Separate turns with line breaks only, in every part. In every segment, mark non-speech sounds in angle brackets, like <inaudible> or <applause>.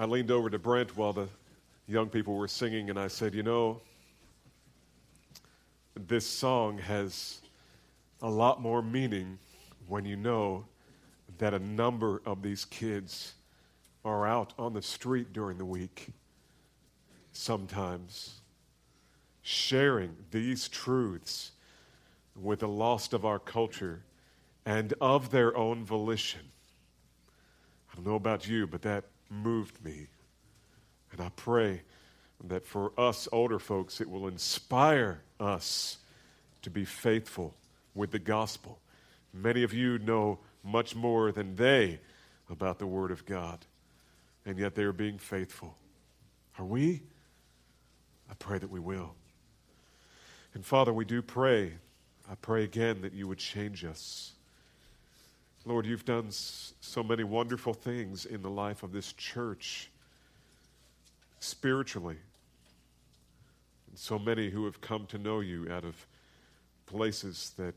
I leaned over to Brent while the young people were singing, and I said, You know, this song has a lot more meaning when you know that a number of these kids are out on the street during the week, sometimes sharing these truths with the lost of our culture and of their own volition. I don't know about you, but that moved me. And I pray that for us older folks, it will inspire us to be faithful with the gospel. Many of you know much more than they about the Word of God, and yet they are being faithful. Are we? I pray that we will. And Father, we do pray. I pray again that you would change us. Lord, you've done so many wonderful things in the life of this church spiritually. And so many who have come to know you out of places that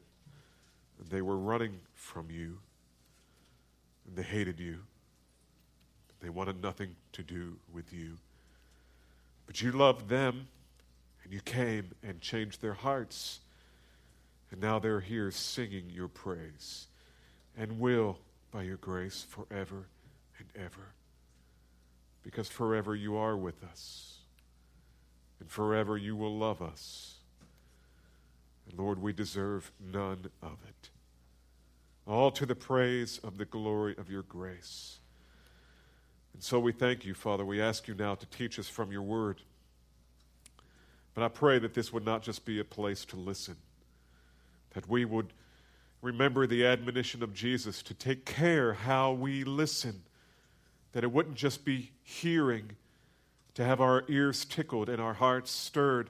they were running from you and they hated you. They wanted nothing to do with you. But you loved them and you came and changed their hearts. And now they're here singing your praise and will by your grace forever and ever. Because forever you are with us, and forever you will love us. And Lord, we deserve none of it. All to the praise of the glory of your grace. And so we thank you, Father. We ask you now to teach us from your word. But I pray that this would not just be a place to listen, that we would remember the admonition of Jesus to take care how we listen, that it wouldn't just be hearing, to have our ears tickled and our hearts stirred,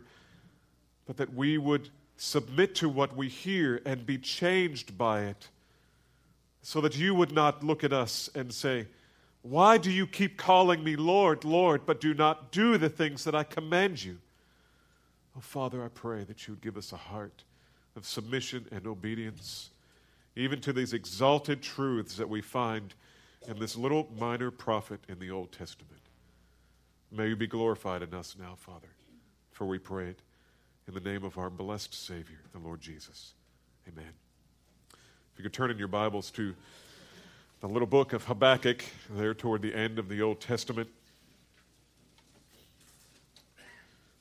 but that we would submit to what we hear and be changed by it, so that you would not look at us and say, Why do you keep calling me Lord, Lord, but do not do the things that I command you? Oh, Father, I pray that you would give us a heart of submission and obedience even to these exalted truths that we find in this little minor prophet in the Old Testament. May you be glorified in us now, Father, for we pray it in the name of our blessed Savior, the Lord Jesus. Amen. If you could turn in your Bibles to the little book of Habakkuk, there toward the end of the Old Testament.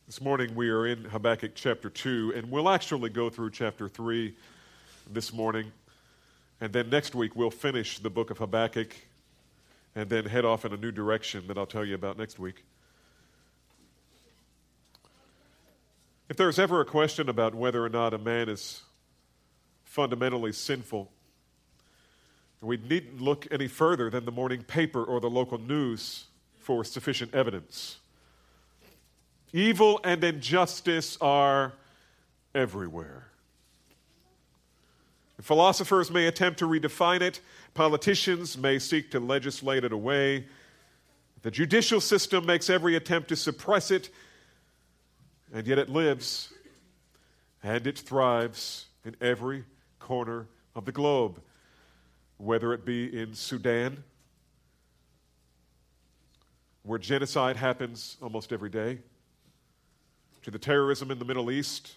This morning we are in Habakkuk chapter 2, and we'll actually go through chapter 3 this morning. And then next week, we'll finish the book of Habakkuk and then head off in a new direction that I'll tell you about next week. If there's ever a question about whether or not a man is fundamentally sinful, we needn't look any further than the morning paper or the local news for sufficient evidence. Evil and injustice are everywhere. Philosophers may attempt to redefine it, politicians may seek to legislate it away. The judicial system makes every attempt to suppress it, and yet it lives and it thrives in every corner of the globe, whether it be in Sudan, where genocide happens almost every day, to the terrorism in the Middle East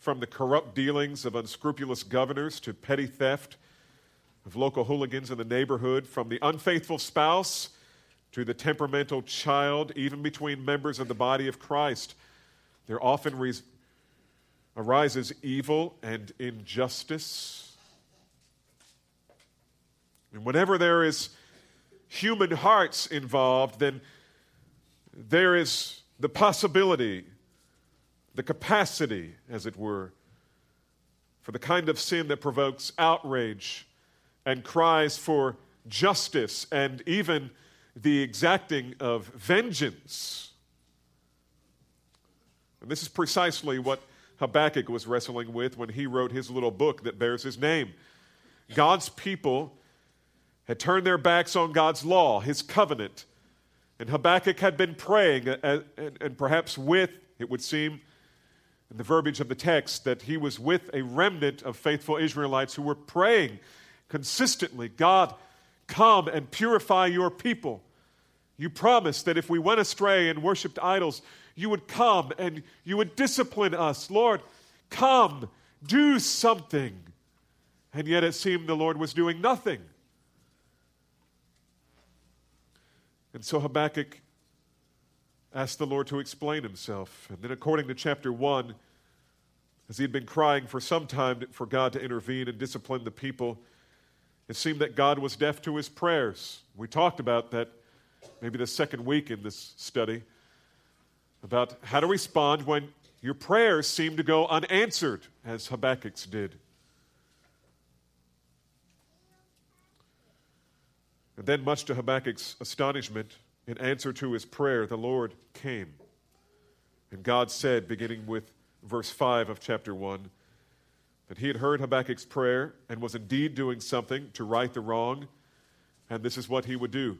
from the corrupt dealings of unscrupulous governors to petty theft of local hooligans in the neighborhood, from the unfaithful spouse to the temperamental child, even between members of the body of Christ, there often re- arises evil and injustice. And whenever there is human hearts involved, then there is the possibility the capacity, as it were, for the kind of sin that provokes outrage and cries for justice and even the exacting of vengeance. And this is precisely what Habakkuk was wrestling with when he wrote his little book that bears his name. God's people had turned their backs on God's law, his covenant, and Habakkuk had been praying, uh, and perhaps with, it would seem, in the verbiage of the text that he was with a remnant of faithful Israelites who were praying consistently God, come and purify your people. You promised that if we went astray and worshiped idols, you would come and you would discipline us. Lord, come, do something. And yet it seemed the Lord was doing nothing. And so Habakkuk asked the Lord to explain himself. And then, according to chapter 1, as he had been crying for some time for God to intervene and discipline the people, it seemed that God was deaf to his prayers. We talked about that maybe the second week in this study about how to respond when your prayers seem to go unanswered, as Habakkuk's did. And then, much to Habakkuk's astonishment, in answer to his prayer, the Lord came. And God said, beginning with verse 5 of chapter 1, that he had heard Habakkuk's prayer and was indeed doing something to right the wrong, and this is what he would do.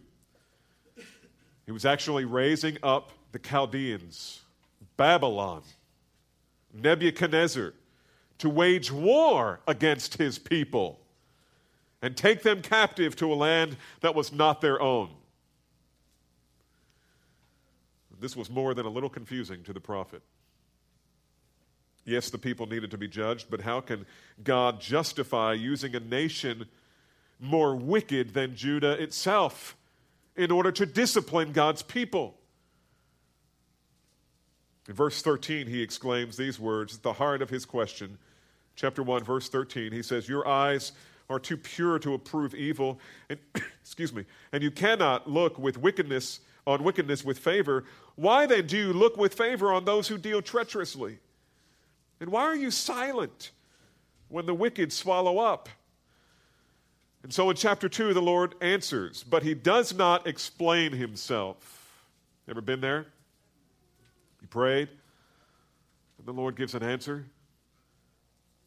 He was actually raising up the Chaldeans, Babylon, Nebuchadnezzar, to wage war against his people and take them captive to a land that was not their own. This was more than a little confusing to the prophet. Yes, the people needed to be judged, but how can God justify using a nation more wicked than Judah itself in order to discipline God's people? In verse 13, he exclaims these words at the heart of his question. Chapter 1, verse 13, he says, Your eyes are too pure to approve evil, and <coughs> excuse me, and you cannot look with wickedness on wickedness with favor. Why then do you look with favor on those who deal treacherously? And why are you silent when the wicked swallow up? And so in chapter 2, the Lord answers, but he does not explain himself. Ever been there? He prayed, and the Lord gives an answer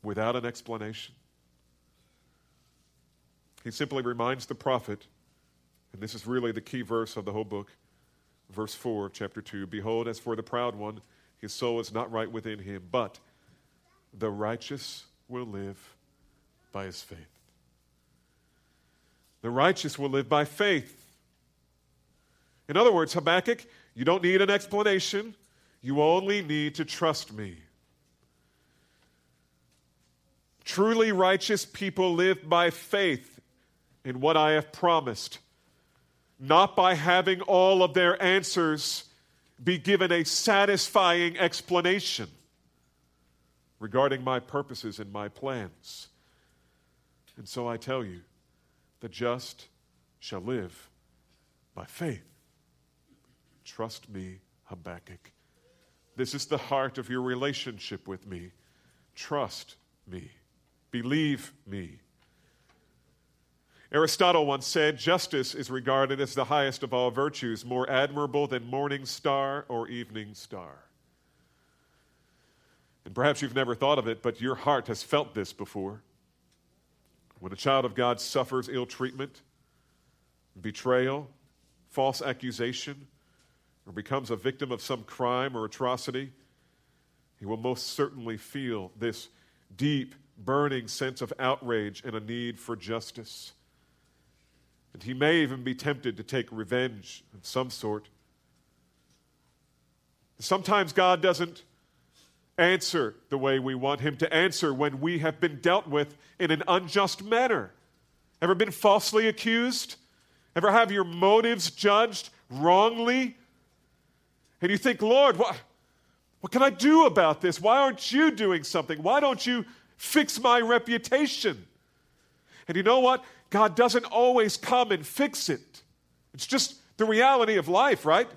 without an explanation. He simply reminds the prophet, and this is really the key verse of the whole book, verse 4 of chapter 2 Behold, as for the proud one, his soul is not right within him, but the righteous will live by his faith. The righteous will live by faith. In other words, Habakkuk, you don't need an explanation. You only need to trust me. Truly righteous people live by faith in what I have promised, not by having all of their answers be given a satisfying explanation regarding my purposes and my plans. And so I tell you, the just shall live by faith. Trust me, Habakkuk. This is the heart of your relationship with me. Trust me. Believe me. Aristotle once said, Justice is regarded as the highest of all virtues, more admirable than morning star or evening star. And perhaps you've never thought of it, but your heart has felt this before. When a child of God suffers ill treatment, betrayal, false accusation, or becomes a victim of some crime or atrocity, he will most certainly feel this deep, burning sense of outrage and a need for justice. And he may even be tempted to take revenge of some sort. Sometimes God doesn't answer the way we want him to answer when we have been dealt with in an unjust manner. Ever been falsely accused? Ever have your motives judged wrongly? And you think, Lord, what, what can I do about this? Why aren't you doing something? Why don't you fix my reputation? And you know what? God doesn't always come and fix it. It's just the reality of life, right?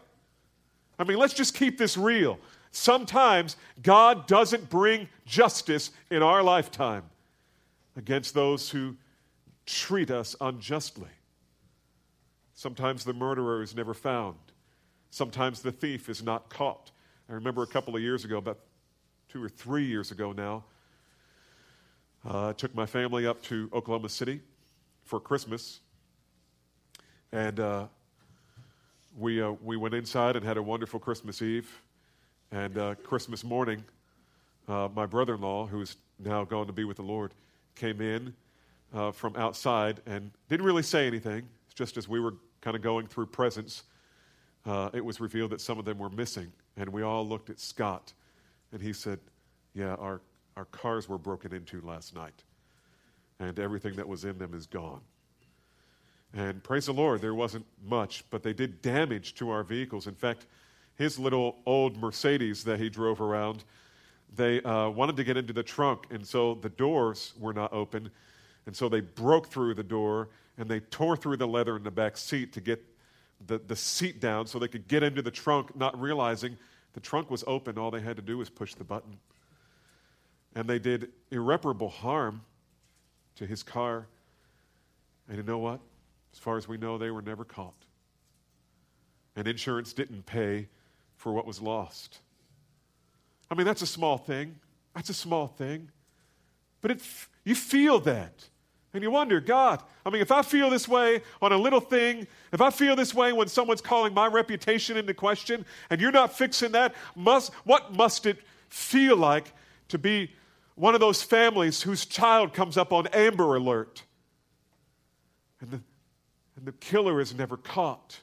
I mean, let's just keep this real. Sometimes God doesn't bring justice in our lifetime against those who treat us unjustly. Sometimes the murderer is never found. Sometimes the thief is not caught. I remember a couple of years ago, about two or three years ago now, uh, I took my family up to Oklahoma City for Christmas. And uh, we, uh, we went inside and had a wonderful Christmas Eve. And uh, Christmas morning, uh, my brother in law, who's now gone to be with the Lord, came in uh, from outside and didn't really say anything. Just as we were kind of going through presents, uh, it was revealed that some of them were missing. And we all looked at Scott, and he said, Yeah, our, our cars were broken into last night, and everything that was in them is gone. And praise the Lord, there wasn't much, but they did damage to our vehicles. In fact, his little old Mercedes that he drove around, they uh, wanted to get into the trunk, and so the doors were not open. And so they broke through the door and they tore through the leather in the back seat to get the, the seat down so they could get into the trunk, not realizing the trunk was open. All they had to do was push the button. And they did irreparable harm to his car. And you know what? As far as we know, they were never caught. And insurance didn't pay for what was lost. I mean, that's a small thing. That's a small thing. But it, you feel that. And you wonder, God, I mean, if I feel this way on a little thing, if I feel this way when someone's calling my reputation into question, and you're not fixing that, must, what must it feel like to be one of those families whose child comes up on Amber Alert? And the, and the killer is never caught,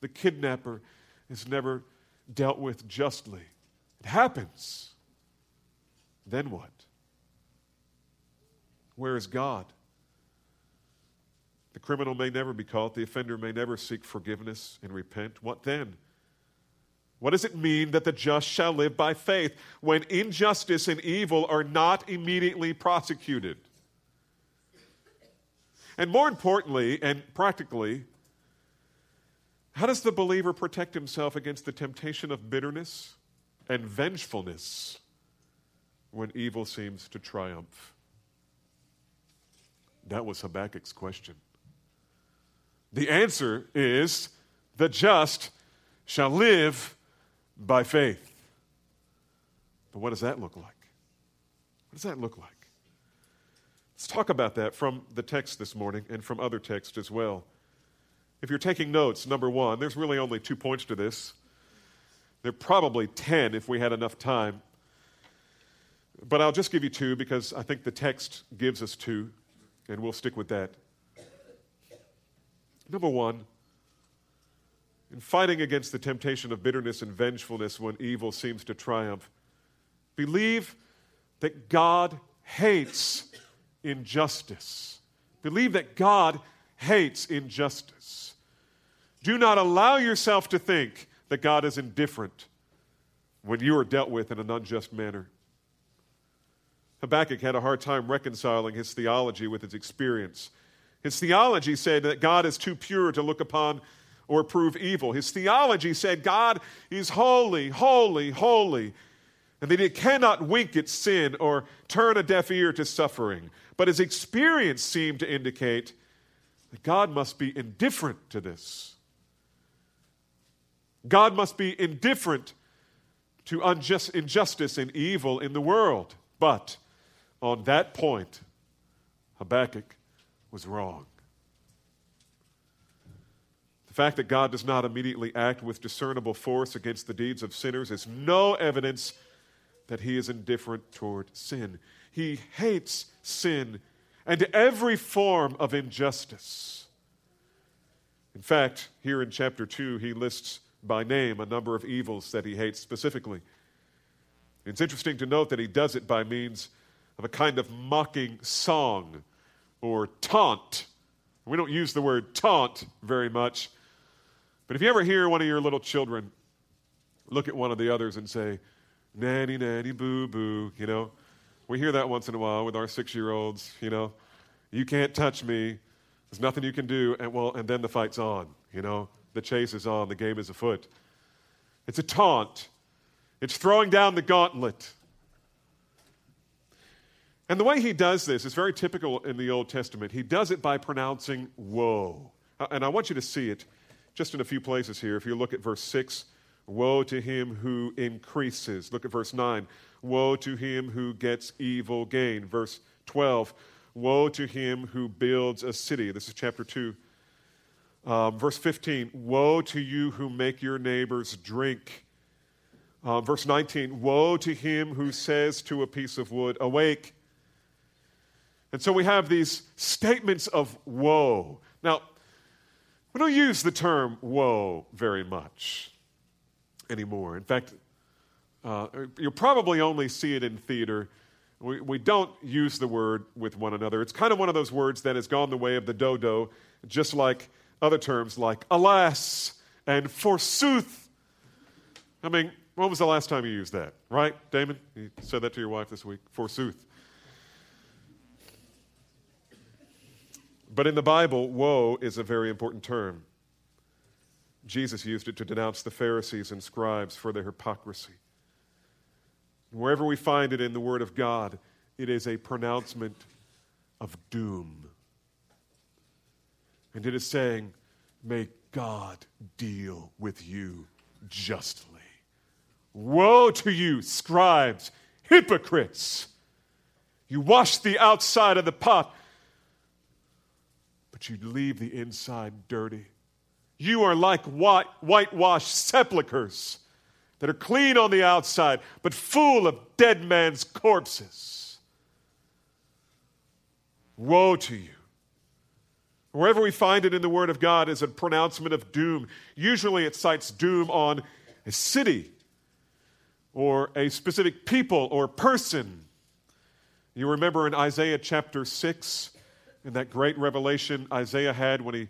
the kidnapper is never dealt with justly. It happens. Then what? Where is God? The criminal may never be caught. The offender may never seek forgiveness and repent. What then? What does it mean that the just shall live by faith when injustice and evil are not immediately prosecuted? And more importantly and practically, how does the believer protect himself against the temptation of bitterness and vengefulness when evil seems to triumph? That was Habakkuk's question. The answer is the just shall live by faith. But what does that look like? What does that look like? Let's talk about that from the text this morning and from other texts as well. If you're taking notes, number one, there's really only two points to this. There are probably 10 if we had enough time. But I'll just give you two because I think the text gives us two, and we'll stick with that. Number one, in fighting against the temptation of bitterness and vengefulness when evil seems to triumph, believe that God hates injustice. Believe that God hates injustice. Do not allow yourself to think that God is indifferent when you are dealt with in an unjust manner. Habakkuk had a hard time reconciling his theology with his experience. His theology said that God is too pure to look upon or prove evil. His theology said God is holy, holy, holy, and that he cannot wink at sin or turn a deaf ear to suffering. But his experience seemed to indicate that God must be indifferent to this. God must be indifferent to unjust, injustice and evil in the world. But on that point, Habakkuk was wrong. The fact that God does not immediately act with discernible force against the deeds of sinners is no evidence that he is indifferent toward sin. He hates sin and every form of injustice. In fact, here in chapter 2, he lists by name a number of evils that he hates specifically. It's interesting to note that he does it by means of a kind of mocking song or taunt. We don't use the word taunt very much, but if you ever hear one of your little children look at one of the others and say, nanny, nanny, boo, boo, you know, we hear that once in a while with our six year olds, you know, you can't touch me, there's nothing you can do, and well, and then the fight's on, you know, the chase is on, the game is afoot. It's a taunt, it's throwing down the gauntlet. And the way he does this is very typical in the Old Testament. He does it by pronouncing woe. Uh, and I want you to see it just in a few places here. If you look at verse 6, woe to him who increases. Look at verse 9, woe to him who gets evil gain. Verse 12, woe to him who builds a city. This is chapter 2. Um, verse 15, woe to you who make your neighbors drink. Um, verse 19, woe to him who says to a piece of wood, Awake and so we have these statements of woe. Now, Don't use the term woe very much anymore. In fact, uh, you'll probably only see it in theater. We, we don't use the word with one another. It's kind of one of those words that has gone the way of the dodo, just like other terms like alas and forsooth. I mean, when was the last time you used that? Right, Damon? You said that to your wife this week. Forsooth. But in the Bible, woe is a very important term. Jesus used it to denounce the Pharisees and scribes for their hypocrisy. Wherever we find it in the Word of God, it is a pronouncement of doom. And it is saying, May God deal with you justly. Woe to you, scribes, hypocrites! You wash the outside of the pot, but you leave the inside dirty. You are like white, whitewashed sepulchres that are clean on the outside, but full of dead man's corpses. Woe to you. Wherever we find it in the Word of God is a pronouncement of doom. Usually it cites doom on a city or a specific people or person. You remember in Isaiah chapter 6, in that great revelation Isaiah had when he,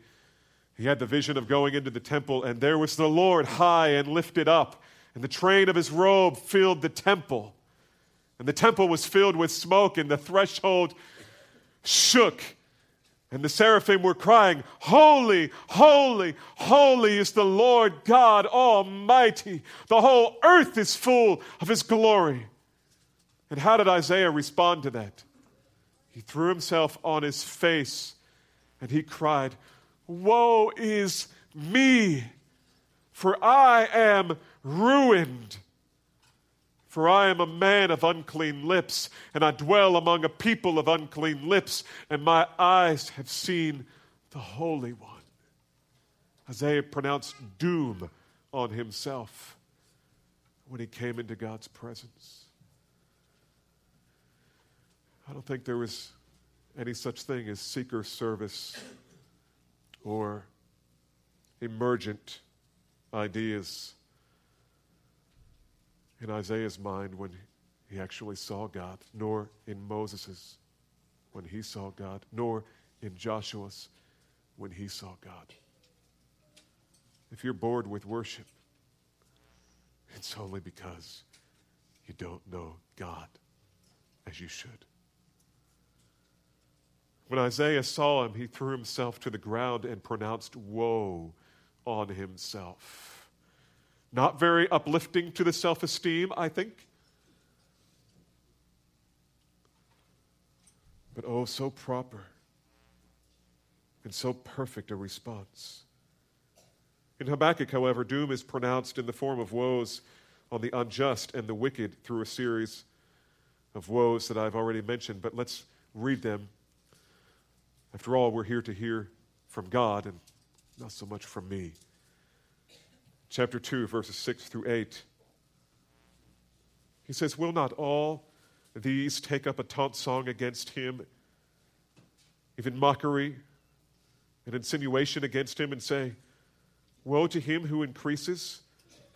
he had the vision of going into the temple, and there was the Lord high and lifted up and the train of his robe filled the temple. And the temple was filled with smoke, and the threshold shook. And the seraphim were crying, Holy, holy, holy is the Lord God Almighty. The whole earth is full of his glory. And how did Isaiah respond to that? He threw himself on his face and he cried, Woe is me, for I am ruined. For I am a man of unclean lips, and I dwell among a people of unclean lips, and my eyes have seen the Holy One. Isaiah pronounced doom on himself when he came into God's presence. I don't think there was any such thing as seeker service or emergent ideas in Isaiah's mind when he actually saw God, nor in Moses's when he saw God, nor in Joshua's when he saw God. If you're bored with worship, it's only because you don't know God as you should. When Isaiah saw him, he threw himself to the ground and pronounced woe on himself. Not very uplifting to the self esteem, I think. But oh, so proper and so perfect a response. In Habakkuk, however, doom is pronounced in the form of woes on the unjust and the wicked through a series of woes that I've already mentioned, but let's read them. After all, we're here to hear from God and not so much from me chapter 2, verses 6 through 8. He says, Will not all these take up a taunt song against him, even mockery and insinuation against him, and say, Woe to him who increases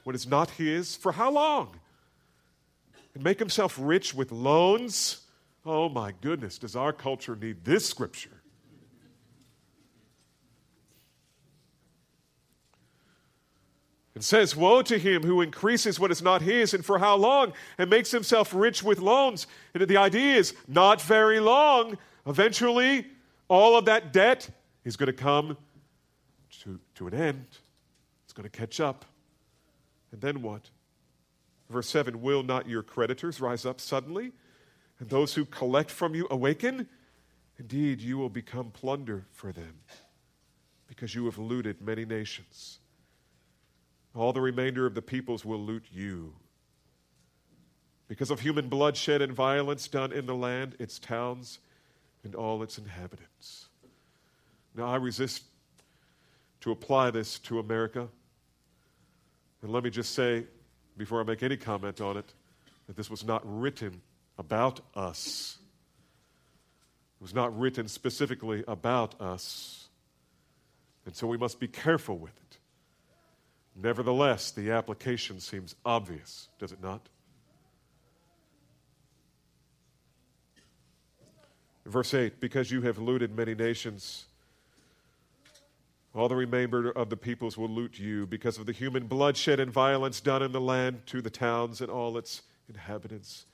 what is not his? For how long? And make himself rich with loans? Oh my goodness, does our culture need this scripture? It says, Woe to him who increases what is not his, and for how long, and makes himself rich with loans. And the idea is not very long. Eventually, all of that debt is going to come to, to an end. It's going to catch up. And then what? Verse 7 Will not your creditors rise up suddenly, and those who collect from you awaken? Indeed, you will become plunder for them, because you have looted many nations. All the remainder of the peoples will loot you. Because of human bloodshed and violence done in the land, its towns, and all its inhabitants. Now, I resist to apply this to America. And let me just say, before I make any comment on it, that this was not written about us. It was not written specifically about us. And so we must be careful with it. Nevertheless, the application seems obvious, does it not? Verse 8 Because you have looted many nations, all the remainder of the peoples will loot you because of the human bloodshed and violence done in the land to the towns and all its inhabitants.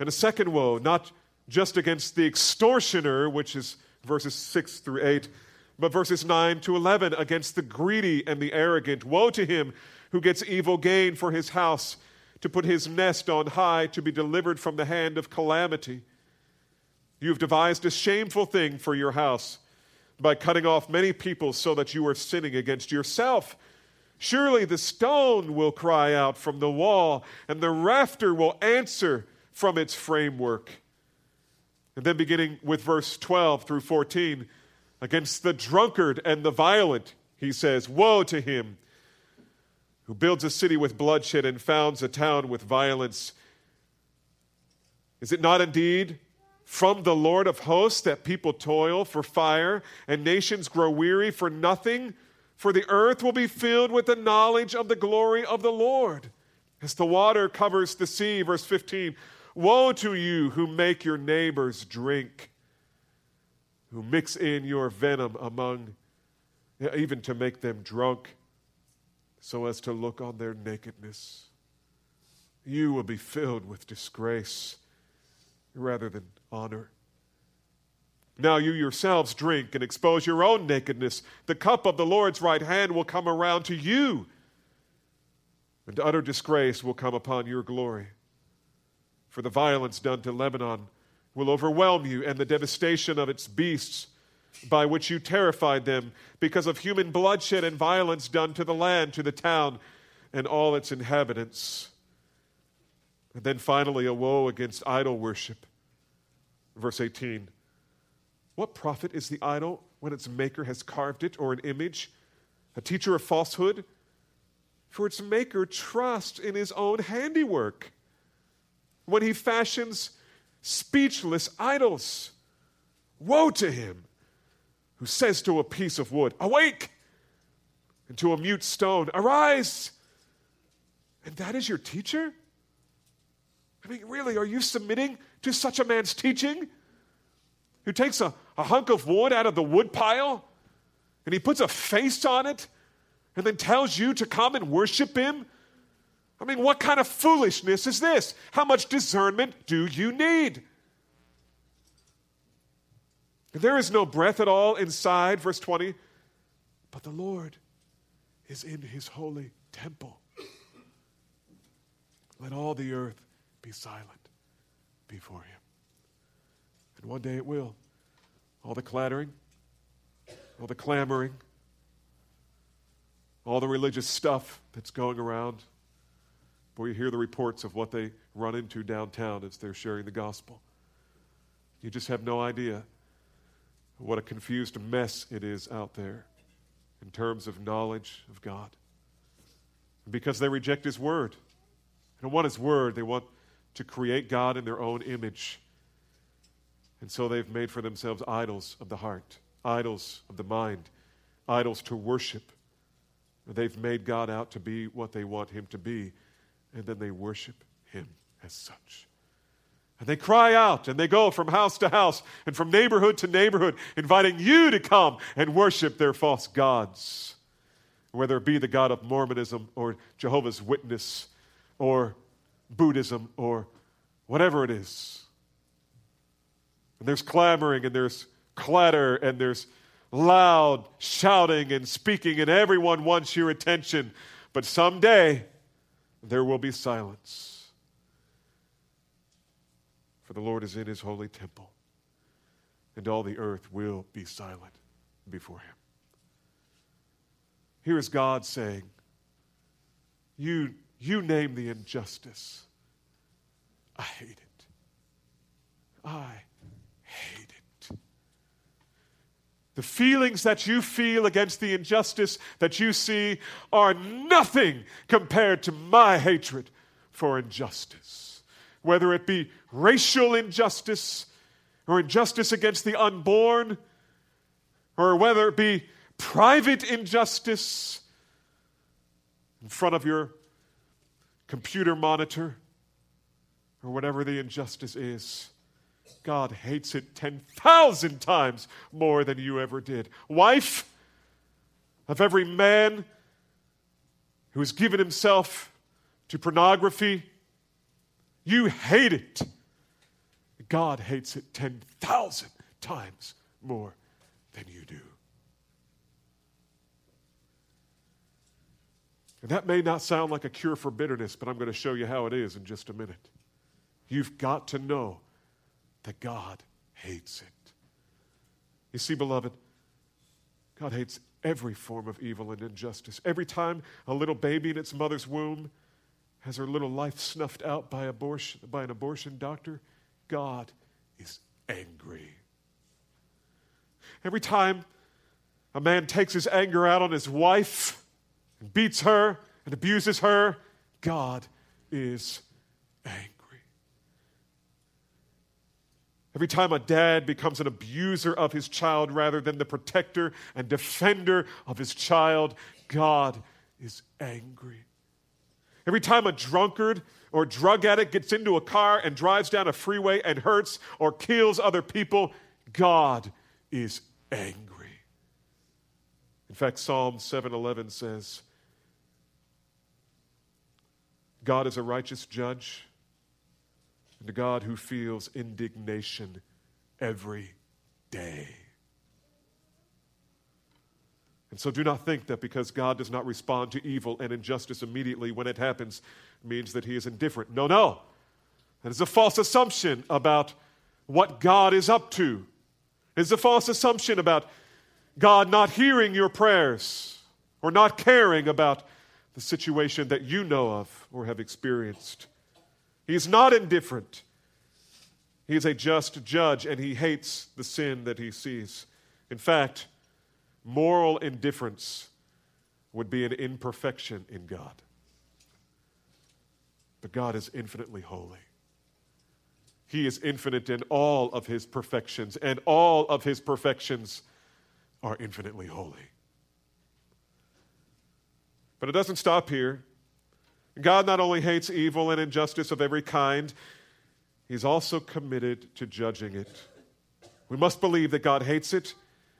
And a second woe, not just against the extortioner, which is verses 6 through 8, but verses 9 to 11 against the greedy and the arrogant. Woe to him who gets evil gain for his house, to put his nest on high, to be delivered from the hand of calamity. You have devised a shameful thing for your house by cutting off many people so that you are sinning against yourself. Surely the stone will cry out from the wall, and the rafter will answer from its framework. And then, beginning with verse 12 through 14, against the drunkard and the violent, he says, Woe to him who builds a city with bloodshed and founds a town with violence. Is it not indeed from the Lord of hosts that people toil for fire and nations grow weary for nothing, for the earth will be filled with the knowledge of the glory of the Lord. As the water covers the sea, verse 15 Woe to you who make your neighbors drink, who mix in your venom among, even to make them drunk, so as to look on their nakedness. You will be filled with disgrace rather than honor. Now you yourselves drink and expose your own nakedness. The cup of the Lord's right hand will come around to you, and utter disgrace will come upon your glory. For the violence done to Lebanon will overwhelm you, and the devastation of its beasts by which you terrified them, because of human bloodshed and violence done to the land, to the town, and all its inhabitants. And then finally, a woe against idol worship Verse 18 What profit is the idol when its maker has carved it or an image? A teacher of falsehood? For its maker trusts in his own handiwork. When he fashions speechless idols, woe to him who says to a piece of wood, Awake! And to a mute stone, Arise! And that is your teacher? I mean, really, are you submitting to such a man's teaching? Who takes a, a hunk of wood out of the woodpile and he puts a face on it and then tells you to come and worship him? I mean, what kind of foolishness is this? How much discernment do you need? There is no breath at all inside, verse 20, but the Lord is in his holy temple. Let all the earth be silent before him. And one day it will. All the clattering, all the clamoring, all the religious stuff that's going around. Boy, you hear the reports of what they run into downtown as they're sharing the gospel. You just have no idea what a confused mess it is out there in terms of knowledge of God. Because they reject His Word. They don't want His Word, they want to create God in their own image. And so they've made for themselves idols of the heart, idols of the mind, idols to worship. They've made God out to be what they want him to be, and then they worship him as such. And they cry out and they go from house to house and from neighborhood to neighborhood, inviting you to come and worship their false gods, whether it be the God of Mormonism or Jehovah's Witness or Buddhism or whatever it is. And there's clamoring and there's clatter and there's loud shouting and speaking, and everyone wants your attention. But someday there will be silence. For the Lord is in his holy temple, and all the earth will be silent before him. Here is God saying, You you name the injustice. I hate it. I hate. The feelings that you feel against the injustice that you see are nothing compared to my hatred for injustice. Whether it be racial injustice or injustice against the unborn or whether it be private injustice in front of your computer monitor, or whatever the injustice is, God hates it 10,000 times more than you ever did. Wife of every man who has given himself to pornography, you hate it. God hates it 10,000 times more than you do. And that may not sound like a cure for bitterness, but I'm going to show you how it is in just a minute. You've got to know that God hates it. You see, beloved, God hates every form of evil and injustice. Every time a little baby in its mother's womb has her little life snuffed out by, abortion, by an abortion doctor, God is angry. Every time a man takes his anger out on his wife and beats her and abuses her, God is angry. Every time a dad becomes an abuser of his child rather than the protector and defender of his child, God is angry. Every time a drunkard or drug addict gets into a car and drives down a freeway and hurts or kills other people, God is angry. In fact, Psalm 7:11 says, God is a righteous judge and a God who feels indignation every day. And so do not think that because God does not respond to evil and injustice immediately when it happens means that he is indifferent. No, no. That is a false assumption about what God is up to. It's a false assumption about God not hearing your prayers or not caring about the situation that you know of or have experienced. He is not indifferent. He is a just judge and he hates the sin that he sees. In fact, moral indifference would be an imperfection in God. But God is infinitely holy. He is infinite in all of his perfections, and all of his perfections are infinitely holy. But it doesn't stop here. God not only hates evil and injustice of every kind, He's also committed to judging it. We must believe that God hates it,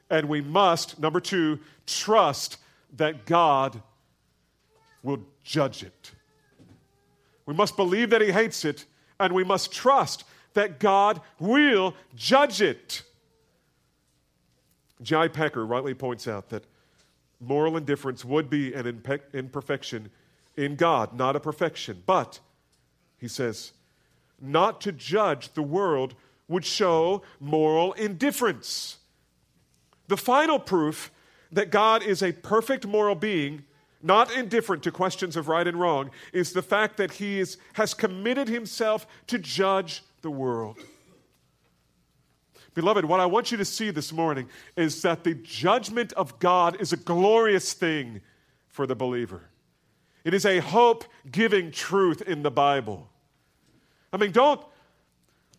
and we must, number two, trust that God will judge it. We must believe that He hates it, and we must trust that God will judge it. J.I. Packer rightly points out that moral indifference would be an imperfection in God, not a perfection. But, he says, not to judge the world would show moral indifference. The final proof that God is a perfect moral being, not indifferent to questions of right and wrong, is the fact that he is, has committed himself to judge the world. Beloved, what I want you to see this morning is that the judgment of God is a glorious thing for the believer. It is a hope giving truth in the Bible. I mean, don't,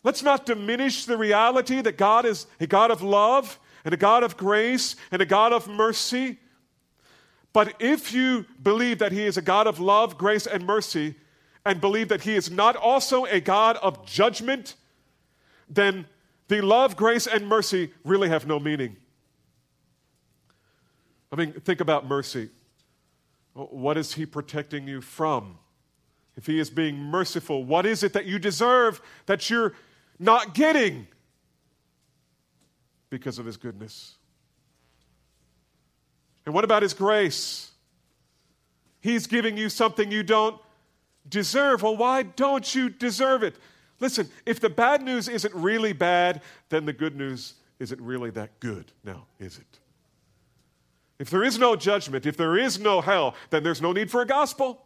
let's not diminish the reality that God is a God of love and a God of grace and a God of mercy. But if you believe that He is a God of love, grace, and mercy, and believe that He is not also a God of judgment, then the love, grace, and mercy really have no meaning. I mean, think about mercy. What is He protecting you from? if He is being merciful, what is it that you deserve that you're not getting because of His goodness? And what about His grace? He's giving you something you don't deserve. Well, why don't you deserve it? Listen, if the bad news isn't really bad, then the good news isn't really that good now, is it? If there is no judgment, if there is no hell, then there's no need for a gospel.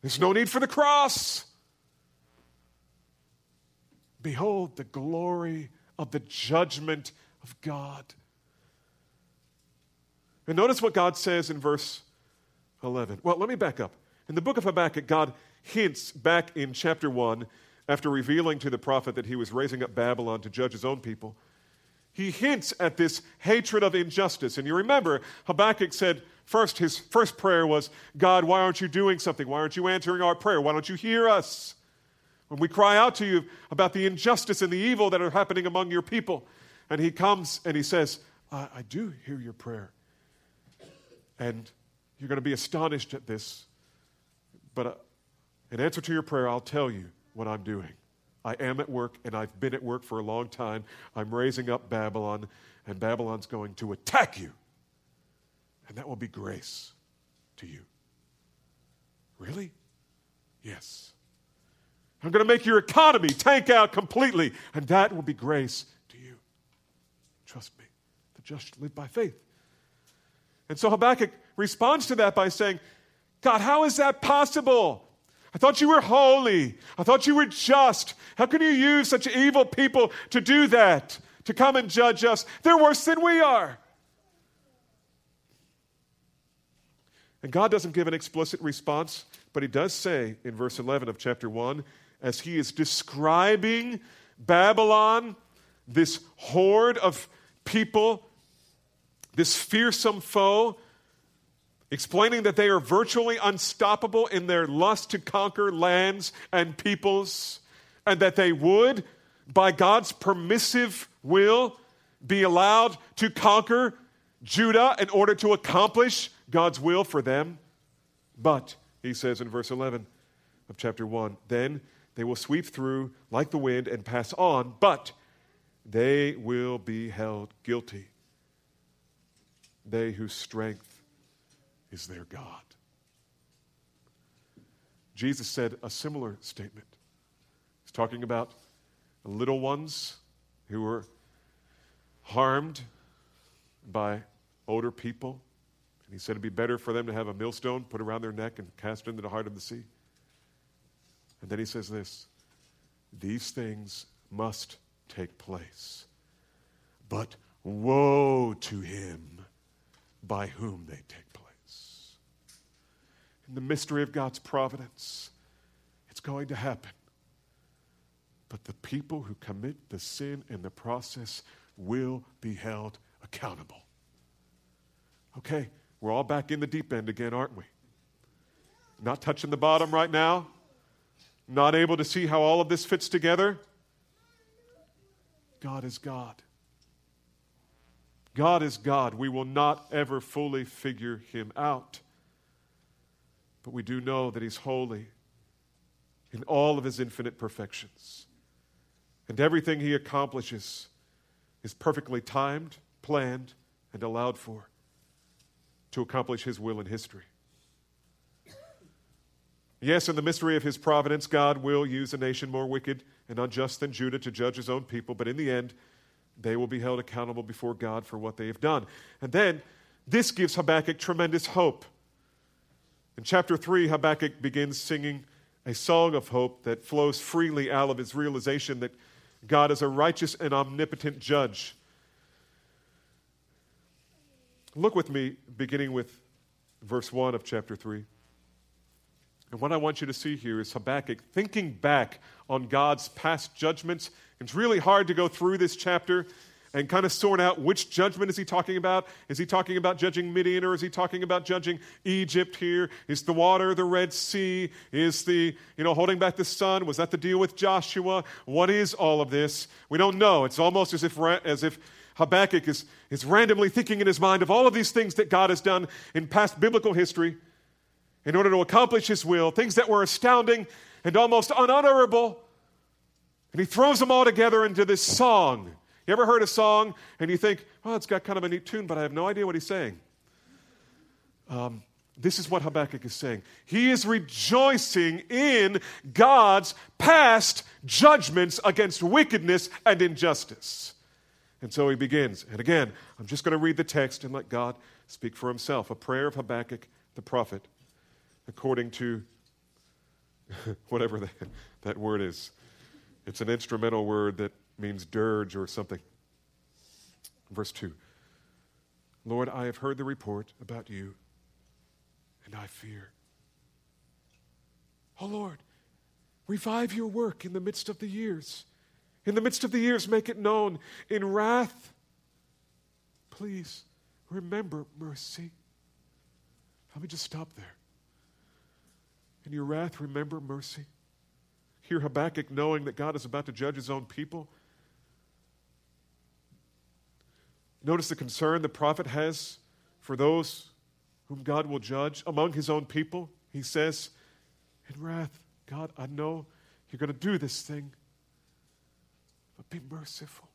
There's no need for the cross. Behold the glory of the judgment of God. And notice what God says in verse 11. Well, let me back up. In the book of Habakkuk, God hints back in chapter 1, after revealing to the prophet that he was raising up Babylon to judge his own people, he hints at this hatred of injustice. And you remember, Habakkuk said, first, his first prayer was, God, why aren't you doing something? Why aren't you answering our prayer? Why don't you hear us? When we cry out to you about the injustice and the evil that are happening among your people. And he comes and he says, I, I do hear your prayer. And you're going to be astonished at this. But uh, in answer to your prayer, I'll tell you what I'm doing. I am at work, and I've been at work for a long time. I'm raising up Babylon, and Babylon's going to attack you. And that will be grace to you. Really? Yes. I'm going to make your economy tank out completely, and that will be grace to you. Trust me. The just live by faith. And so Habakkuk responds to that by saying, God, how is that possible? I thought you were holy. I thought you were just. How can you use such evil people to do that, to come and judge us? They're worse than we are. And God doesn't give an explicit response, but He does say in verse 11 of chapter 1, as He is describing Babylon, this horde of people, this fearsome foe, explaining that they are virtually unstoppable in their lust to conquer lands and peoples, and that they would, by God's permissive will, be allowed to conquer Judah in order to accomplish God's will for them. But, he says in verse 11 of chapter 1, then they will sweep through like the wind and pass on, but they will be held guilty. They whose strength is their God. Jesus said a similar statement. He's talking about little ones who were harmed by older people. And he said it'd be better for them to have a millstone put around their neck and cast into the heart of the sea. And then he says this these things must take place. But woe to him by whom they take in the mystery of God's providence. It's going to happen. But the people who commit the sin in the process will be held accountable. Okay, we're all back in the deep end again, aren't we? Not touching the bottom right now, not able to see how all of this fits together. God is God. God is God. We will not ever fully figure him out. But we do know that He's holy in all of His infinite perfections. And everything He accomplishes is perfectly timed, planned, and allowed for to accomplish His will in history. Yes, in the mystery of His providence, God will use a nation more wicked and unjust than Judah to judge His own people, but in the end, they will be held accountable before God for what they have done. And then this gives Habakkuk tremendous hope. In chapter 3, Habakkuk begins singing a song of hope that flows freely out of his realization that God is a righteous and omnipotent judge. Look with me, beginning with verse 1 of chapter 3. And what I want you to see here is Habakkuk thinking back on God's past judgments. It's really hard to go through this chapter and kind of sort out which judgment is he talking about. Is he talking about judging Midian or is he talking about judging Egypt here? Is the water the Red Sea? Is the, you know, holding back the sun? Was that the deal with Joshua? What is all of this? We don't know. It's almost as if, as if Habakkuk is, is randomly thinking in his mind of all of these things that God has done in past biblical history in order to accomplish his will, things that were astounding and almost unutterable. And he throws them all together into this song you ever heard a song and you think, oh, it's got kind of a neat tune, but I have no idea what he's saying? Um, this is what Habakkuk is saying. He is rejoicing in God's past judgments against wickedness and injustice. And so he begins. And again, I'm just going to read the text and let God speak for himself. A prayer of Habakkuk the prophet, according to <laughs> whatever that, that word is. It's an instrumental word that means dirge or something. Verse 2 Lord, I have heard the report about you, and I fear. Oh Lord, revive your work in the midst of the years. In the midst of the years, make it known. In wrath, please remember mercy. Let me just stop there. In your wrath, remember mercy. Here Habakkuk knowing that God is about to judge his own people. Notice the concern the prophet has for those whom God will judge among his own people. He says, In wrath, God, I know you're going to do this thing, but be merciful.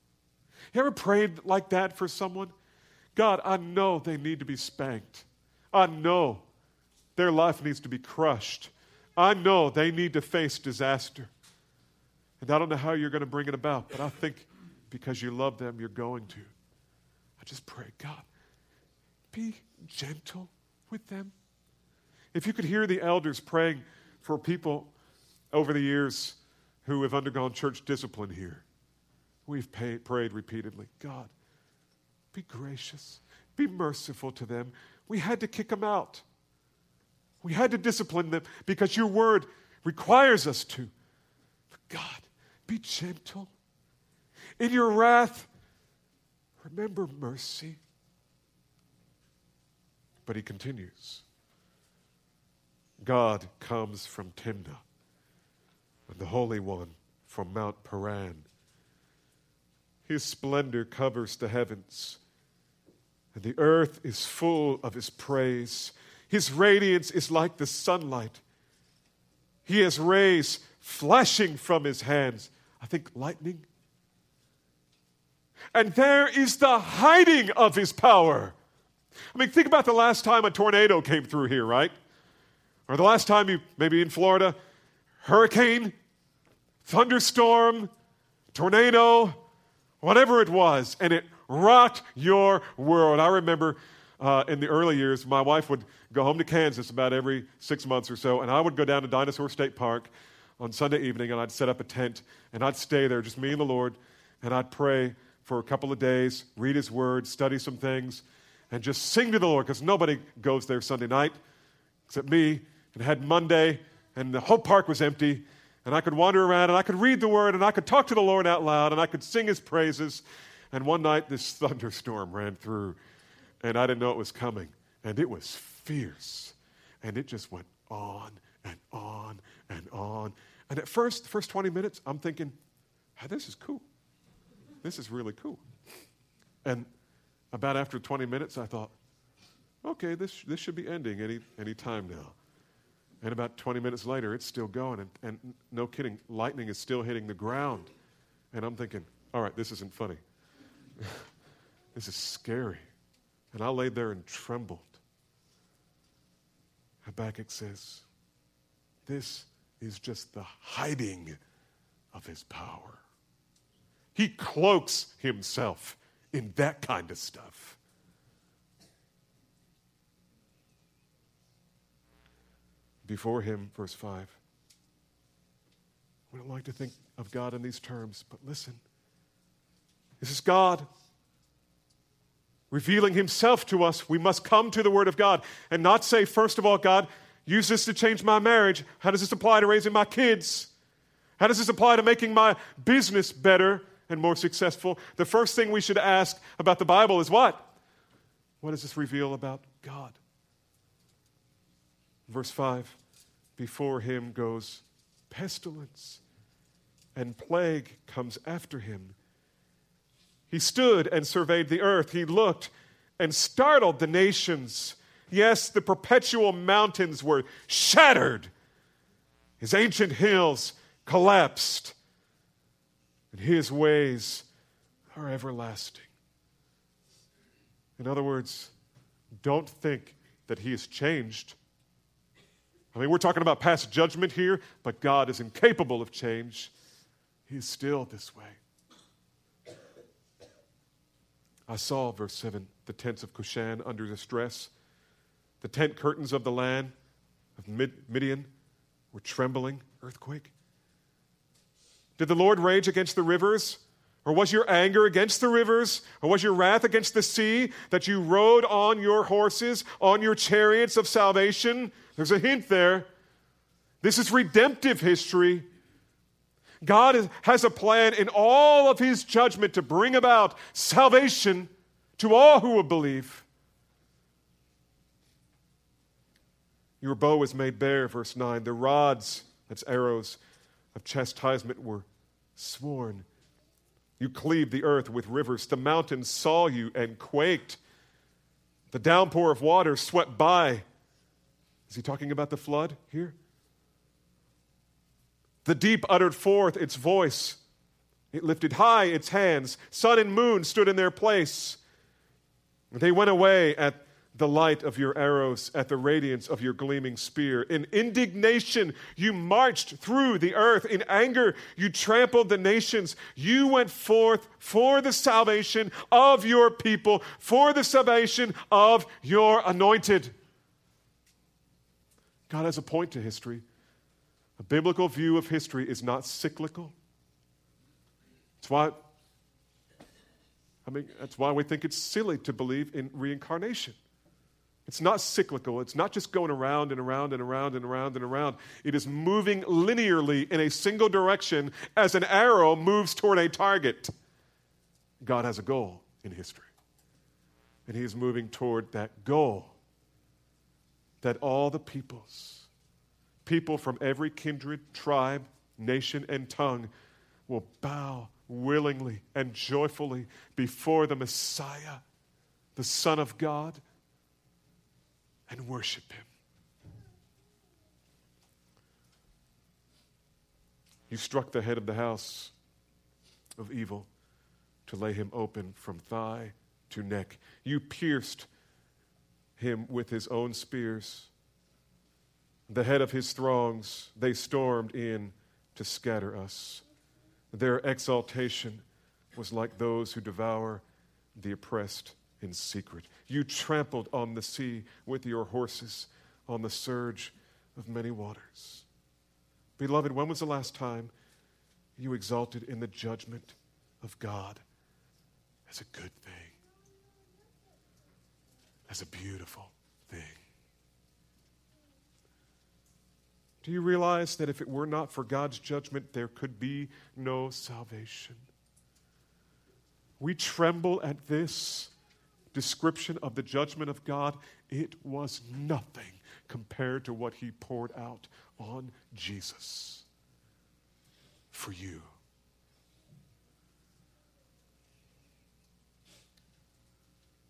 You ever prayed like that for someone? God, I know they need to be spanked. I know their life needs to be crushed. I know they need to face disaster. And I don't know how you're going to bring it about, but I think because you love them, you're going to. Just pray, God, be gentle with them. If you could hear the elders praying for people over the years who have undergone church discipline here, we've pay, prayed repeatedly God, be gracious, be merciful to them. We had to kick them out. We had to discipline them because your word requires us to. But God, be gentle. In your wrath, remember mercy. But he continues God comes from Teman, and the Holy One from Mount Paran. His splendor covers the heavens, and the earth is full of his praise. His radiance is like the sunlight. He has rays flashing from his hands. I think lightning. And there is the hiding of his power. I mean, think about the last time a tornado came through here, right? Or the last time you, maybe in Florida, hurricane, thunderstorm, tornado, whatever it was, and it rocked your world. I remember uh, in the early years, my wife would go home to Kansas about every six months or so, and I would go down to Dinosaur State Park on Sunday evening, and I'd set up a tent, and I'd stay there, just me and the Lord, and I'd pray for a couple of days, read His Word, study some things, and just sing to the Lord, because nobody goes there Sunday night except me, and had Monday, and the whole park was empty, and I could wander around, and I could read the Word, and I could talk to the Lord out loud, and I could sing His praises. And one night, this <laughs> thunderstorm ran through, and I didn't know it was coming. And it was fierce. And it just went on and on and on. And at first, the first 20 minutes, I'm thinking, hey, this is cool. This is really cool. And about after 20 minutes, I thought, okay, this, this should be ending any, any time now. And about 20 minutes later, it's still going. And, and no kidding, lightning is still hitting the ground. And I'm thinking, all right, this isn't funny. <laughs> this is scary. And I laid there and trembled. Habakkuk says, This is just the hiding of his power. He cloaks himself in that kind of stuff. Before him, verse 5. We don't like to think of God in these terms, but listen. This is God revealing himself to us, we must come to the Word of God and not say, first of all, God, use this to change my marriage. How does this apply to raising my kids? How does this apply to making my business better and more successful? The first thing we should ask about the Bible is what? What does this reveal about God? Verse 5 Before him goes pestilence, and plague comes after him he stood and surveyed the earth. He looked and startled the nations. Yes, the perpetual mountains were shattered. His ancient hills collapsed. And his ways are everlasting. In other words, don't think that he has changed. I mean, we're talking about past judgment here, but God is incapable of change. He's still this way. I saw, verse 7, the tents of Cushan under distress. The tent curtains of the land of Midian were trembling, earthquake. Did the Lord rage against the rivers? Or was your anger against the rivers? Or was your wrath against the sea that you rode on your horses, on your chariots of salvation? There's a hint there. This is redemptive history. God has a plan in all of his judgment to bring about salvation to all who will believe. Your bow is made bare, verse 9. The rods, that's arrows of chastisement, were sworn. You cleaved the earth with rivers. The mountains saw you and quaked. The downpour of water swept by. Is he talking about the flood here? The deep uttered forth its voice. It lifted high its hands. Sun and moon stood in their place. They went away at the light of your arrows, at the radiance of your gleaming spear. In indignation, you marched through the earth. In anger, you trampled the nations. You went forth for the salvation of your people, for the salvation of your anointed. God has a point to history. A biblical view of history is not cyclical. That's why, I mean, that's why we think it's silly to believe in reincarnation. It's not cyclical. It's not just going around and around and around and around and around. It is moving linearly in a single direction as an arrow moves toward a target. God has a goal in history. And He is moving toward that goal that all the peoples, people from every kindred, tribe, nation, and tongue, will bow willingly and joyfully before the Messiah, the Son of God and worship Him. You struck the head of the house of evil to lay him open from thigh to neck. You pierced him with his own spears. The head of his throngs, they stormed in to scatter us. Their exaltation was like those who devour the oppressed in secret. You trampled on the sea with your horses on the surge of many waters. Beloved, when was the last time you exulted in the judgment of God as a good thing, as a beautiful thing? Do you realize that if it were not for God's judgment, there could be no salvation? We tremble at this description of the judgment of God, it was nothing compared to what he poured out on Jesus for you.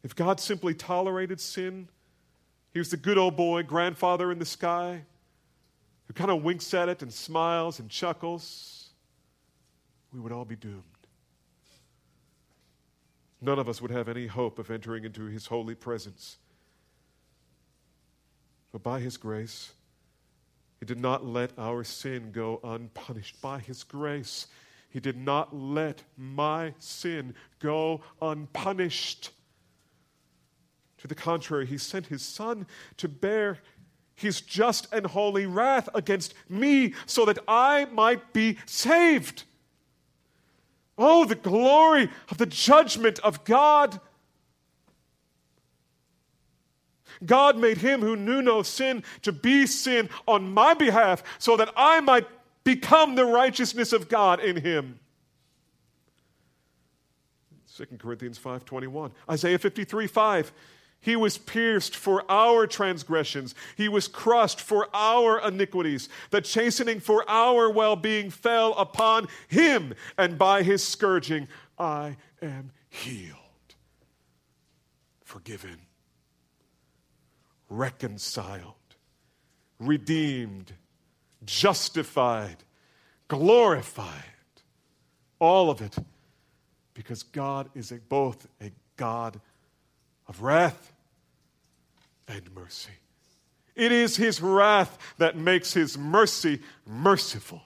If God simply tolerated sin, he was the good old boy, grandfather in the sky, who kind of winks at it and smiles and chuckles, we would all be doomed none of us would have any hope of entering into his holy presence. But by his grace, he did not let our sin go unpunished. By his grace, he did not let my sin go unpunished. To the contrary, he sent his son to bear his just and holy wrath against me so that I might be saved. Oh, the glory of the judgment of God. God made him who knew no sin to be sin on my behalf so that I might become the righteousness of God in him. 2 Corinthians 5:21. Isaiah 53 5. He was pierced for our transgressions. He was crushed for our iniquities. The chastening for our well being fell upon him, and by his scourging I am healed. Forgiven, reconciled, redeemed, justified, glorified. All of it because God is a, both a God of wrath and mercy. It is his wrath that makes his mercy merciful.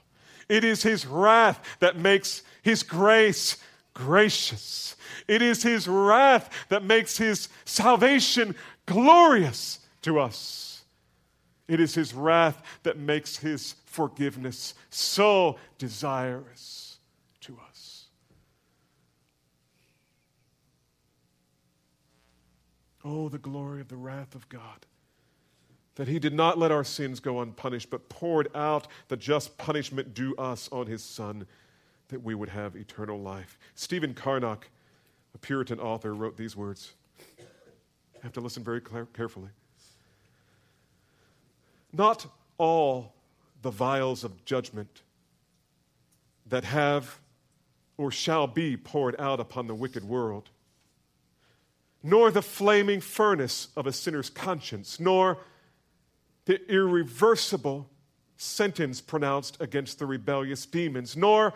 It is his wrath that makes his grace gracious. It is his wrath that makes his salvation glorious to us. It is his wrath that makes his forgiveness so desirous. Oh, the glory of the wrath of God. That he did not let our sins go unpunished, but poured out the just punishment due us on his Son, that we would have eternal life. Stephen Charnock a Puritan author, wrote these words. You have to listen very carefully. Not all the vials of judgment that have or shall be poured out upon the wicked world, nor the flaming furnace of a sinner's conscience, nor the irreversible sentence pronounced against the rebellious demons, nor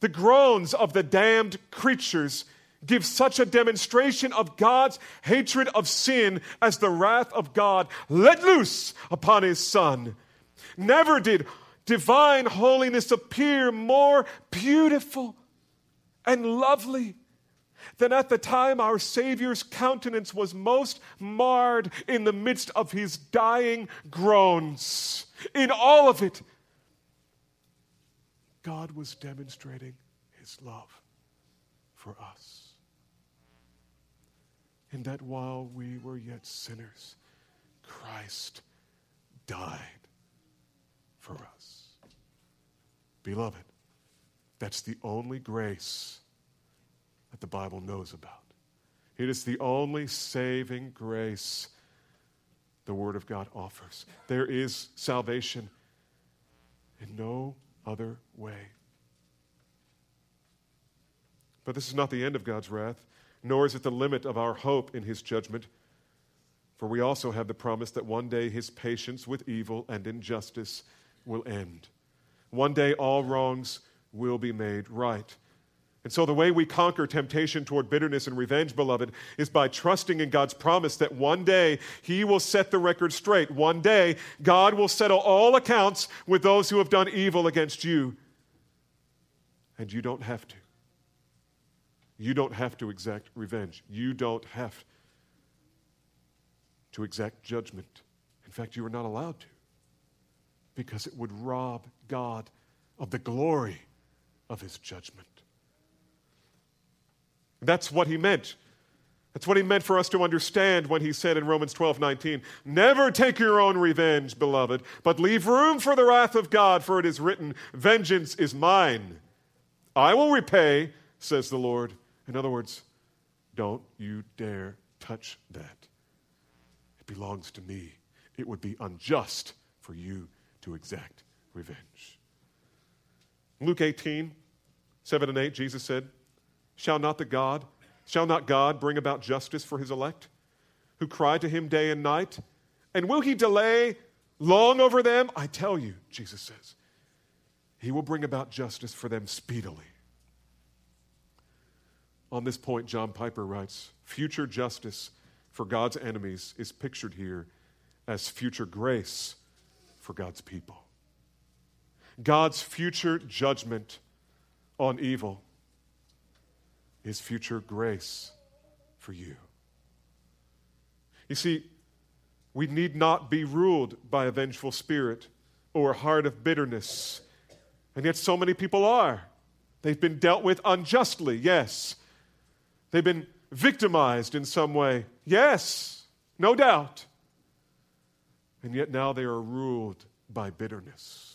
the groans of the damned creatures give such a demonstration of God's hatred of sin as the wrath of God let loose upon his Son. Never did divine holiness appear more beautiful and lovely than at the time our Savior's countenance was most marred in the midst of his dying groans. In all of it, God was demonstrating his love for us. And that while we were yet sinners, Christ died for us. Beloved, that's the only grace that the Bible knows about. It is the only saving grace the Word of God offers. There is salvation in no other way. But this is not the end of God's wrath, nor is it the limit of our hope in His judgment. For we also have the promise that one day His patience with evil and injustice will end. One day all wrongs will be made right. And so, the way we conquer temptation toward bitterness and revenge, beloved, is by trusting in God's promise that one day He will set the record straight. One day, God will settle all accounts with those who have done evil against you. And you don't have to. You don't have to exact revenge. You don't have to exact judgment. In fact, you are not allowed to because it would rob God of the glory of his judgment. That's what he meant. That's what he meant for us to understand when he said in Romans 12 19, Never take your own revenge, beloved, but leave room for the wrath of God, for it is written, Vengeance is mine. I will repay, says the Lord. In other words, don't you dare touch that. It belongs to me. It would be unjust for you to exact revenge. Luke 18, 7 and 8, Jesus said, Shall not the God, shall not God bring about justice for his elect, who cry to him day and night? And will he delay long over them? I tell you, Jesus says, he will bring about justice for them speedily. On this point, John Piper writes Future justice for God's enemies is pictured here as future grace for God's people. God's future judgment on evil is future grace for you. You see, we need not be ruled by a vengeful spirit or a heart of bitterness. And yet, so many people are. They've been dealt with unjustly, yes. They've been victimized in some way, yes, no doubt. And yet now they are ruled by bitterness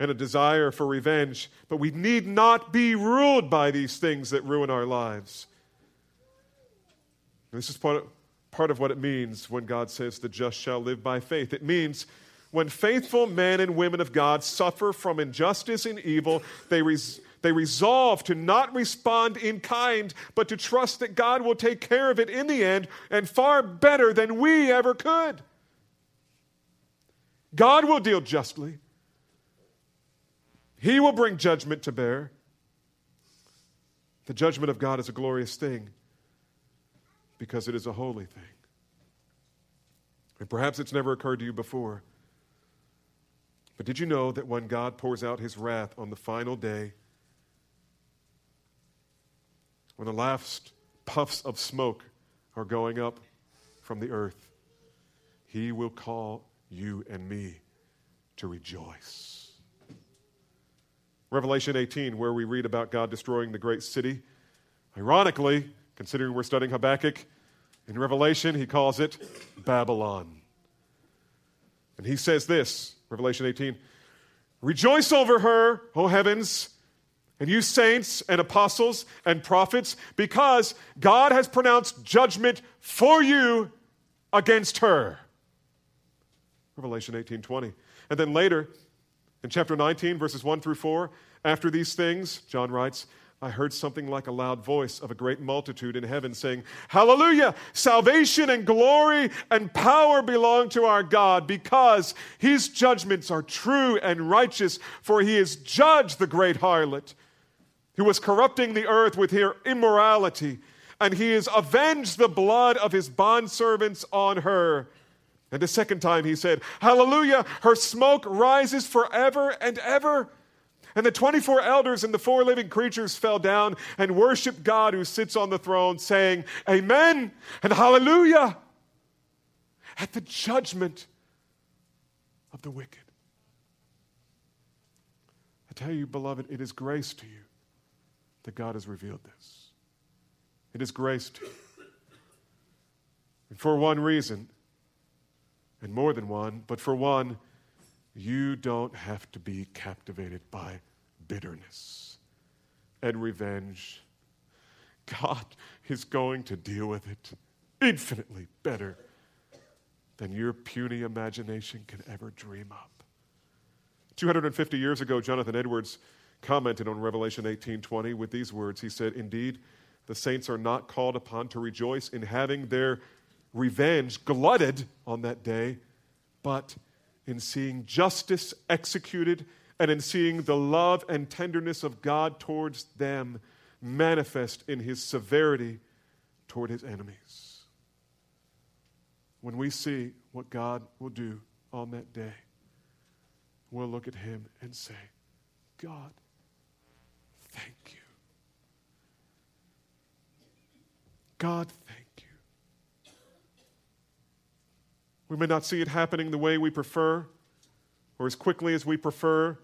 and a desire for revenge, but we need not be ruled by these things that ruin our lives. This is part of, part of what it means when God says, The just shall live by faith. It means when faithful men and women of God suffer from injustice and evil, they, res- they resolve to not respond in kind, but to trust that God will take care of it in the end and far better than we ever could. God will deal justly. He will bring judgment to bear. The judgment of God is a glorious thing because it is a holy thing. And perhaps it's never occurred to you before. But did you know that when God pours out his wrath on the final day, when the last puffs of smoke are going up from the earth, he will call you and me to rejoice. Revelation 18, where we read about God destroying the great city. Ironically, considering we're studying Habakkuk, in Revelation, he calls it Babylon. And he says this, Revelation 18 Rejoice over her, O heavens, and you saints and apostles and prophets, because God has pronounced judgment for you against her. Revelation 18:20. And then later, in chapter 19, verses 1 through 4, after these things, John writes, I heard something like a loud voice of a great multitude in heaven saying, Hallelujah! Salvation and glory and power belong to our God because his judgments are true and righteous, for he has judged the great harlot who was corrupting the earth with her immorality, and he has avenged the blood of his bondservants on her. And the second time he said, Hallelujah! Her smoke rises forever and ever. And the 24 elders and the four living creatures fell down and worshiped God who sits on the throne, saying, Amen and Hallelujah at the judgment of the wicked. I tell you, beloved, it is grace to you that God has revealed this. It is grace to you. And for one reason, and more than one, but for one, you don't have to be captivated by bitterness and revenge. God is going to deal with it infinitely better than your puny imagination can ever dream up. 250 years ago, Jonathan Edwards commented on Revelation 18:20 with these words. He said, "Indeed, the saints are not called upon to rejoice in having their revenge glutted on that day, but in seeing justice executed and in seeing the love and tenderness of God towards them manifest in his severity toward his enemies. When we see what God will do on that day, we'll look at him and say, God, thank you. God, thank you. We may not see it happening the way we prefer or as quickly as we prefer.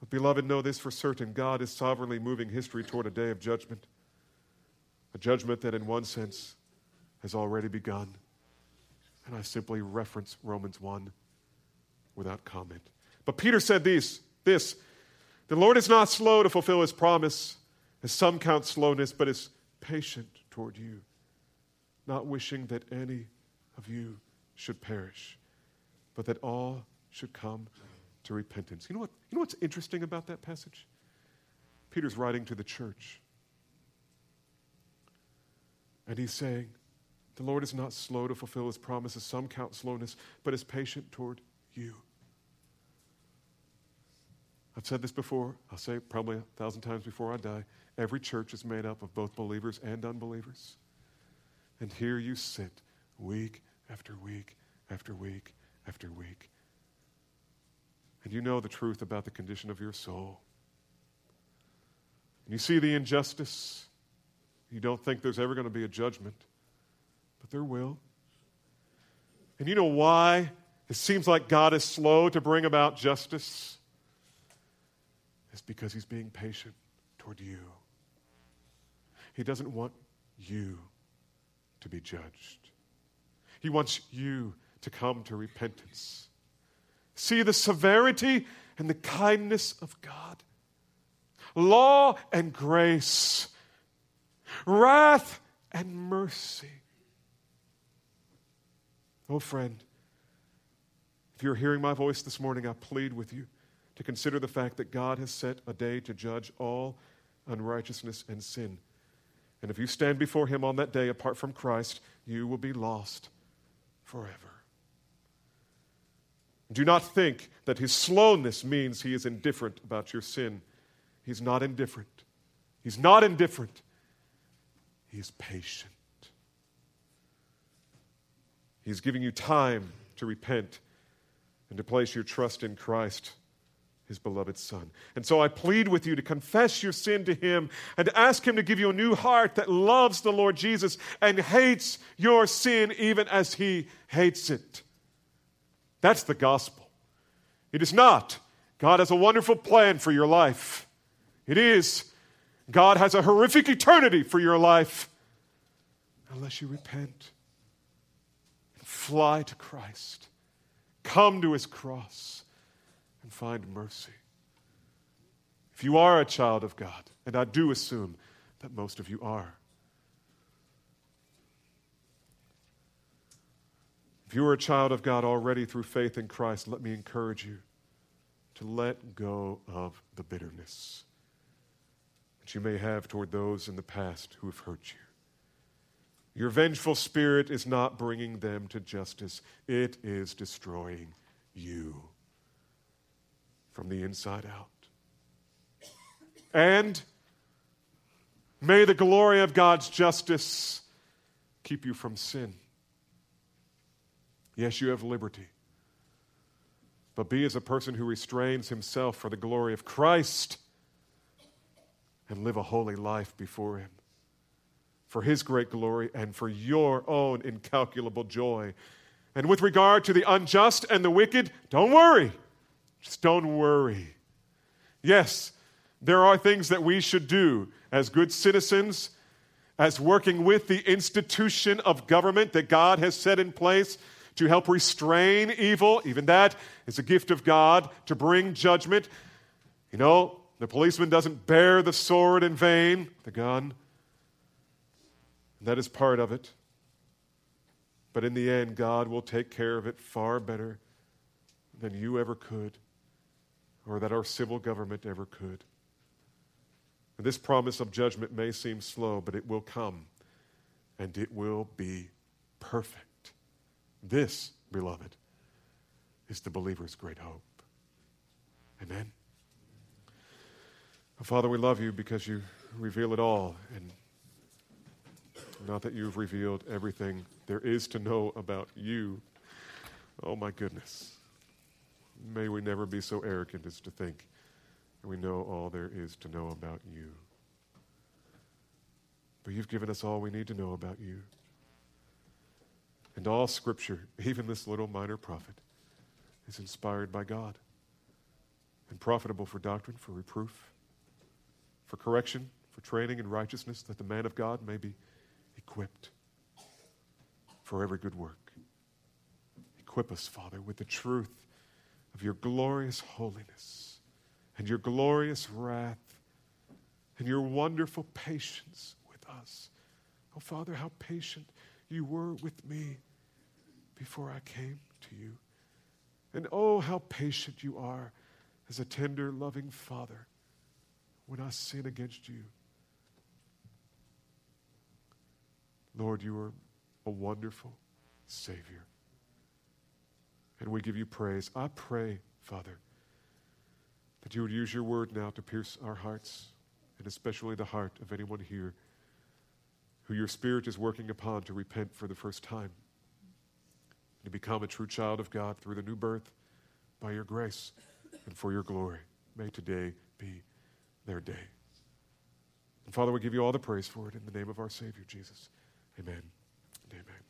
But, beloved, know this for certain God is sovereignly moving history toward a day of judgment, a judgment that, in one sense, has already begun. And I simply reference Romans 1 without comment. But Peter said this, this The Lord is not slow to fulfill his promise, as some count slowness, but is patient toward you, not wishing that any of you should perish, but that all should come to repentance. You know, what, you know what's interesting about that passage? Peter's writing to the church. And he's saying, The Lord is not slow to fulfill his promises. Some count slowness, but is patient toward you. I've said this before. I'll say it probably a thousand times before I die. Every church is made up of both believers and unbelievers. And here you sit week after week after week after week. And you know the truth about the condition of your soul. And you see the injustice. You don't think there's ever going to be a judgment, but there will. And you know why it seems like God is slow to bring about justice? It's because He's being patient toward you. He doesn't want you to be judged. He wants you to come to repentance. See the severity and the kindness of God. Law and grace, wrath and mercy. Oh, friend, if you're hearing my voice this morning, I plead with you to consider the fact that God has set a day to judge all unrighteousness and sin. And if you stand before Him on that day apart from Christ, you will be lost forever. Do not think that his slowness means he is indifferent about your sin. He's not indifferent. He's not indifferent. He's patient. He's giving you time to repent and to place your trust in Christ, his beloved Son. And so I plead with you to confess your sin to him and to ask him to give you a new heart that loves the Lord Jesus and hates your sin even as he hates it. That's the gospel. It is not. God has a wonderful plan for your life. It is. God has a horrific eternity for your life unless you repent and fly to Christ. Come to his cross and find mercy. If you are a child of God, and I do assume that most of you are, if you are a child of God already through faith in Christ, let me encourage you to let go of the bitterness that you may have toward those in the past who have hurt you. Your vengeful spirit is not bringing them to justice, it is destroying you from the inside out. And may the glory of God's justice keep you from sin. Yes, you have liberty. But be as a person who restrains himself for the glory of Christ and live a holy life before him for his great glory and for your own incalculable joy. And with regard to the unjust and the wicked, don't worry. Just don't worry. Yes, there are things that we should do as good citizens, as working with the institution of government that God has set in place to help restrain evil. Even that is a gift of God to bring judgment. You know, the policeman doesn't bear the sword in vain, the gun. That is part of it. But in the end, God will take care of it far better than you ever could or that our civil government ever could. And this promise of judgment may seem slow, but it will come and it will be perfect. This, beloved, is the believer's great hope. Amen. Father, we love you because you reveal it all. And not that you've revealed everything there is to know about you. Oh, my goodness. May we never be so arrogant as to think we know all there is to know about you. But you've given us all we need to know about you. And all Scripture, even this little minor prophet, is inspired by God and profitable for doctrine, for reproof, for correction, for training in righteousness, that the man of God may be equipped for every good work. Equip us, Father, with the truth of your glorious holiness and your glorious wrath and your wonderful patience with us. Oh, Father, how patient you were with me before I came to you. And oh, how patient you are as a tender, loving Father when I sin against you. Lord, you are a wonderful Savior. And we give you praise. I pray, Father, that you would use your word now to pierce our hearts, and especially the heart of anyone here who your Spirit is working upon to repent for the first time, to become a true child of God through the new birth by your grace and for your glory. May today be their day. And Father, we give you all the praise for it in the name of our Savior, Jesus. Amen. Amen.